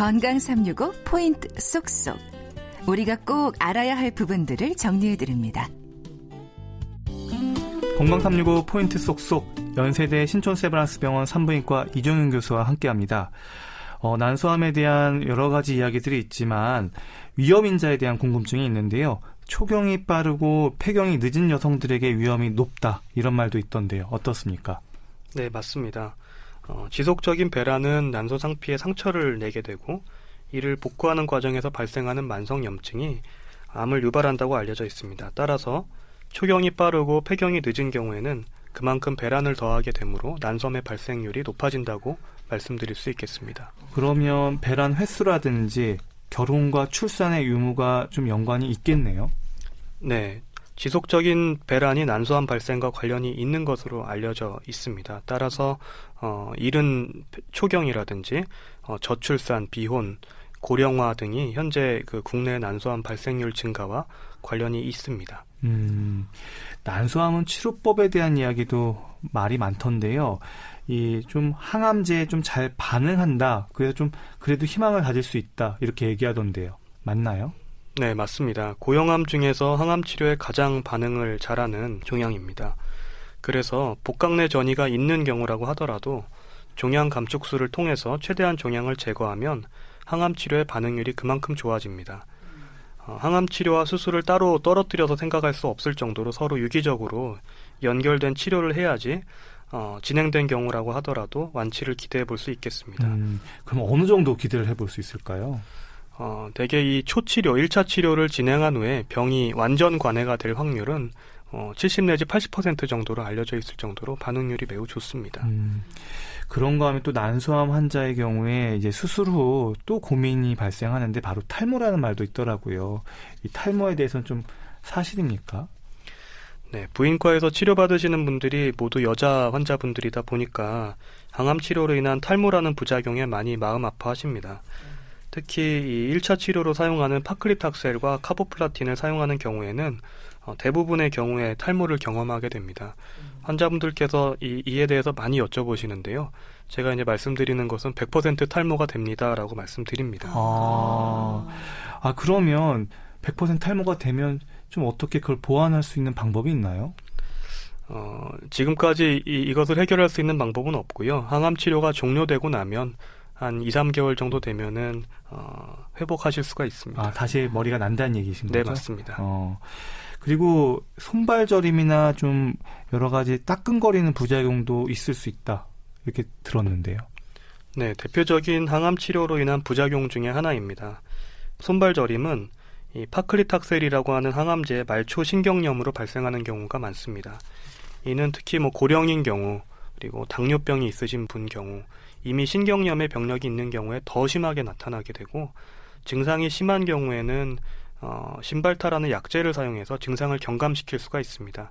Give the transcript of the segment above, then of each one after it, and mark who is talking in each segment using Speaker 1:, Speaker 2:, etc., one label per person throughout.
Speaker 1: 건강 365 포인트 쏙쏙. 우리가 꼭 알아야 할 부분들을 정리해 드립니다.
Speaker 2: 건강 365 포인트 쏙쏙 연세대 신촌 세브란스 병원 산부인과 이종윤 교수와 함께합니다. 어, 난소암에 대한 여러 가지 이야기들이 있지만 위험 인자에 대한 궁금증이 있는데요. 초경이 빠르고 폐경이 늦은 여성들에게 위험이 높다 이런 말도 있던데요. 어떻습니까?
Speaker 3: 네, 맞습니다. 어, 지속적인 배란은 난소 상 피에 상처를 내게 되고 이를 복구하는 과정에서 발생하는 만성 염증이 암을 유발한다고 알려져 있습니다. 따라서 초경이 빠르고 폐경이 늦은 경우에는 그만큼 배란을 더하게 되므로 난섬의 발생률이 높아진다고 말씀드릴 수 있겠습니다.
Speaker 2: 그러면 배란 횟수라든지 결혼과 출산의 유무가 좀 연관이 있겠네요.
Speaker 3: 네. 지속적인 배란이 난소암 발생과 관련이 있는 것으로 알려져 있습니다. 따라서 어, 이른 초경이라든지 어, 저출산, 비혼, 고령화 등이 현재 그 국내 난소암 발생률 증가와 관련이 있습니다. 음,
Speaker 2: 난소암은 치료법에 대한 이야기도 말이 많던데요. 이 좀 항암제에 좀 잘 반응한다. 그래서 좀 그래도 희망을 가질 수 있다. 이렇게 얘기하던데요. 맞나요?
Speaker 3: 네, 맞습니다. 고형암 중에서 항암 치료에 가장 반응을 잘하는 종양입니다. 그래서 복강내 전이가 있는 경우라고 하더라도 종양 감축술을 통해서 최대한 종양을 제거하면 항암 치료의 반응률이 그만큼 좋아집니다. 어, 항암 치료와 수술을 따로 떨어뜨려서 생각할 수 없을 정도로 서로 유기적으로 연결된 치료를 해야지 어, 진행된 경우라고 하더라도 완치를 기대해 볼 수 있겠습니다. 음,
Speaker 2: 그럼 어느 정도 기대를 해볼 수 있을까요?
Speaker 3: 어, 대개 이 초치료, 1차 치료를 진행한 후에 병이 완전 관해가 될 확률은 어, 70 내지 80% 정도로 알려져 있을 정도로 반응률이 매우 좋습니다. 음,
Speaker 2: 그런가 하면 또 난소암 환자의 경우에 이제 수술 후 또 고민이 발생하는데 바로 탈모라는 말도 있더라고요. 이 탈모에 대해서는 좀 사실입니까?
Speaker 3: 네, 부인과에서 치료받으시는 분들이 모두 여자 환자분들이다 보니까 항암 치료로 인한 탈모라는 부작용에 많이 마음 아파하십니다. 특히 이 1차 치료로 사용하는 파크리탁셀과 카보플라틴을 사용하는 경우에는 어, 대부분의 경우에 탈모를 경험하게 됩니다. 환자분들께서 이, 이에 대해서 많이 여쭤보시는데요. 제가 이제 말씀드리는 것은 100% 탈모가 됩니다라고 말씀드립니다.
Speaker 2: 아, 아 그러면 100% 탈모가 되면 좀 어떻게 그걸 보완할 수 있는 방법이 있나요?
Speaker 3: 어, 지금까지 이, 이것을 해결할 수 있는 방법은 없고요. 항암 치료가 종료되고 나면 한 2, 3개월 정도 되면은 어, 회복하실 수가 있습니다.
Speaker 2: 아, 다시 머리가 난다는 얘기신
Speaker 3: 네,
Speaker 2: 거죠?
Speaker 3: 네, 맞습니다. 어.
Speaker 2: 그리고 손발 저림이나 좀 여러 가지 따끔거리는 부작용도 있을 수 있다. 이렇게 들었는데요.
Speaker 3: 네, 대표적인 항암 치료로 인한 부작용 중의 하나입니다. 손발 저림은 이 파클리탁셀이라고 하는 항암제의 말초 신경염으로 발생하는 경우가 많습니다. 이는 특히 뭐 고령인 경우 그리고 당뇨병이 있으신 분 경우 이미 신경염의 병력이 있는 경우에 더 심하게 나타나게 되고 증상이 심한 경우에는 어, 신발타라는 약제를 사용해서 증상을 경감시킬 수가 있습니다.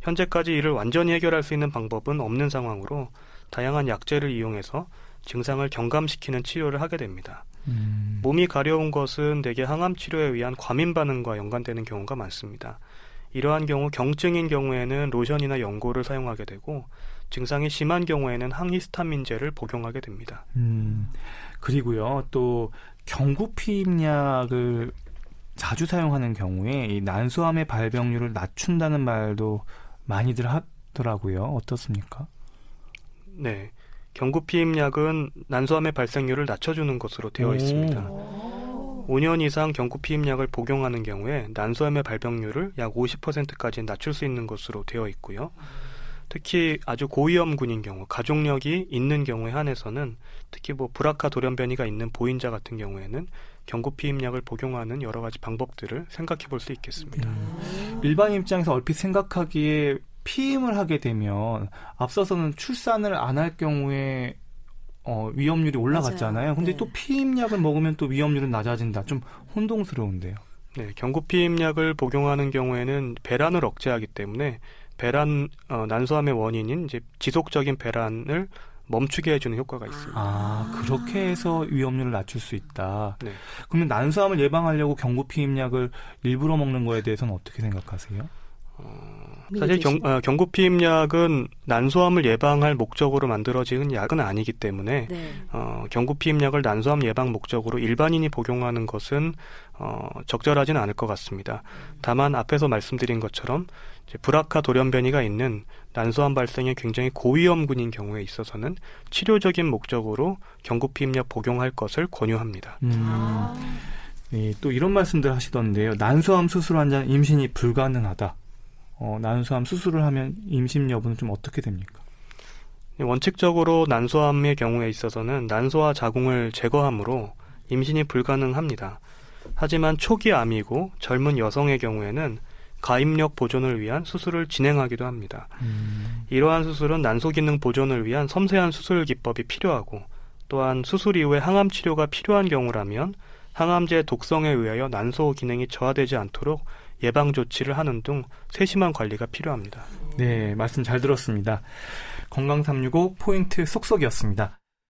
Speaker 3: 현재까지 이를 완전히 해결할 수 있는 방법은 없는 상황으로 다양한 약제를 이용해서 증상을 경감시키는 치료를 하게 됩니다. 음. 몸이 가려운 것은 대개 항암 치료에 의한 과민 반응과 연관되는 경우가 많습니다. 이러한 경우 경증인 경우에는 로션이나 연고를 사용하게 되고 증상이 심한 경우에는 항히스타민제를 복용하게 됩니다. 음,
Speaker 2: 그리고요, 또 경구피임약을 자주 사용하는 경우에 이 난소암의 발병률을 낮춘다는 말도 많이들 하더라고요. 어떻습니까?
Speaker 3: 네. 경구피임약은 난소암의 발생률을 낮춰주는 것으로 되어 오. 있습니다. 5년 이상 경구 피임약을 복용하는 경우에 난소암의 발병률을 약 50%까지 낮출 수 있는 것으로 되어 있고요. 특히 아주 고위험군인 경우, 가족력이 있는 경우에 한해서는 특히 뭐 브라카 돌연변이가 있는 보인자 같은 경우에는 경구 피임약을 복용하는 여러 가지 방법들을 생각해 볼 수 있겠습니다.
Speaker 2: 음. 일반 입장에서 얼핏 생각하기에 피임을 하게 되면 앞서서는 출산을 안 할 경우에 어, 위험률이 올라갔잖아요. 맞아요. 근데 네. 또 피임약을 먹으면 또 위험률은 낮아진다. 좀 혼동스러운데요.
Speaker 3: 네, 경구 피임약을 복용하는 경우에는 배란을 억제하기 때문에 배란 어, 난소암의 원인인 이제 지속적인 배란을 멈추게 해주는 효과가 있습니다.
Speaker 2: 아 그렇게 해서 위험률을 낮출 수 있다. 네. 그러면 난소암을 예방하려고 경구 피임약을 일부러 먹는 거에 대해서는 어떻게 생각하세요?
Speaker 3: 어, 사실 경, 어, 경구피임약은 난소암을 예방할 목적으로 만들어진 약은 아니기 때문에 네. 어, 경구피임약을 난소암 예방 목적으로 일반인이 복용하는 것은 어, 적절하지는 않을 것 같습니다. 다만 앞에서 말씀드린 것처럼 브라카 돌연변이가 있는 난소암 발생이 굉장히 고위험군인 경우에 있어서는 치료적인 목적으로 경구피임약 복용할 것을 권유합니다. 음. 아.
Speaker 2: 네, 또 이런 말씀들 하시던데요. 난소암 수술 환자는 임신이 불가능하다. 어, 난소암 수술을 하면 임신 여부는 좀 어떻게 됩니까?
Speaker 3: 네, 원칙적으로 난소암의 경우에 있어서는 난소와 자궁을 제거함으로 임신이 불가능합니다. 하지만 초기 암이고 젊은 여성의 경우에는 가입력 보존을 위한 수술을 진행하기도 합니다. 음. 이러한 수술은 난소 기능 보존을 위한 섬세한 수술 기법이 필요하고 또한 수술 이후에 항암 치료가 필요한 경우라면 항암제 독성에 의하여 난소 기능이 저하되지 않도록 예방 조치를 하는 등 세심한 관리가 필요합니다.
Speaker 2: 네, 말씀 잘 들었습니다. 건강 365 포인트 속속이었습니다.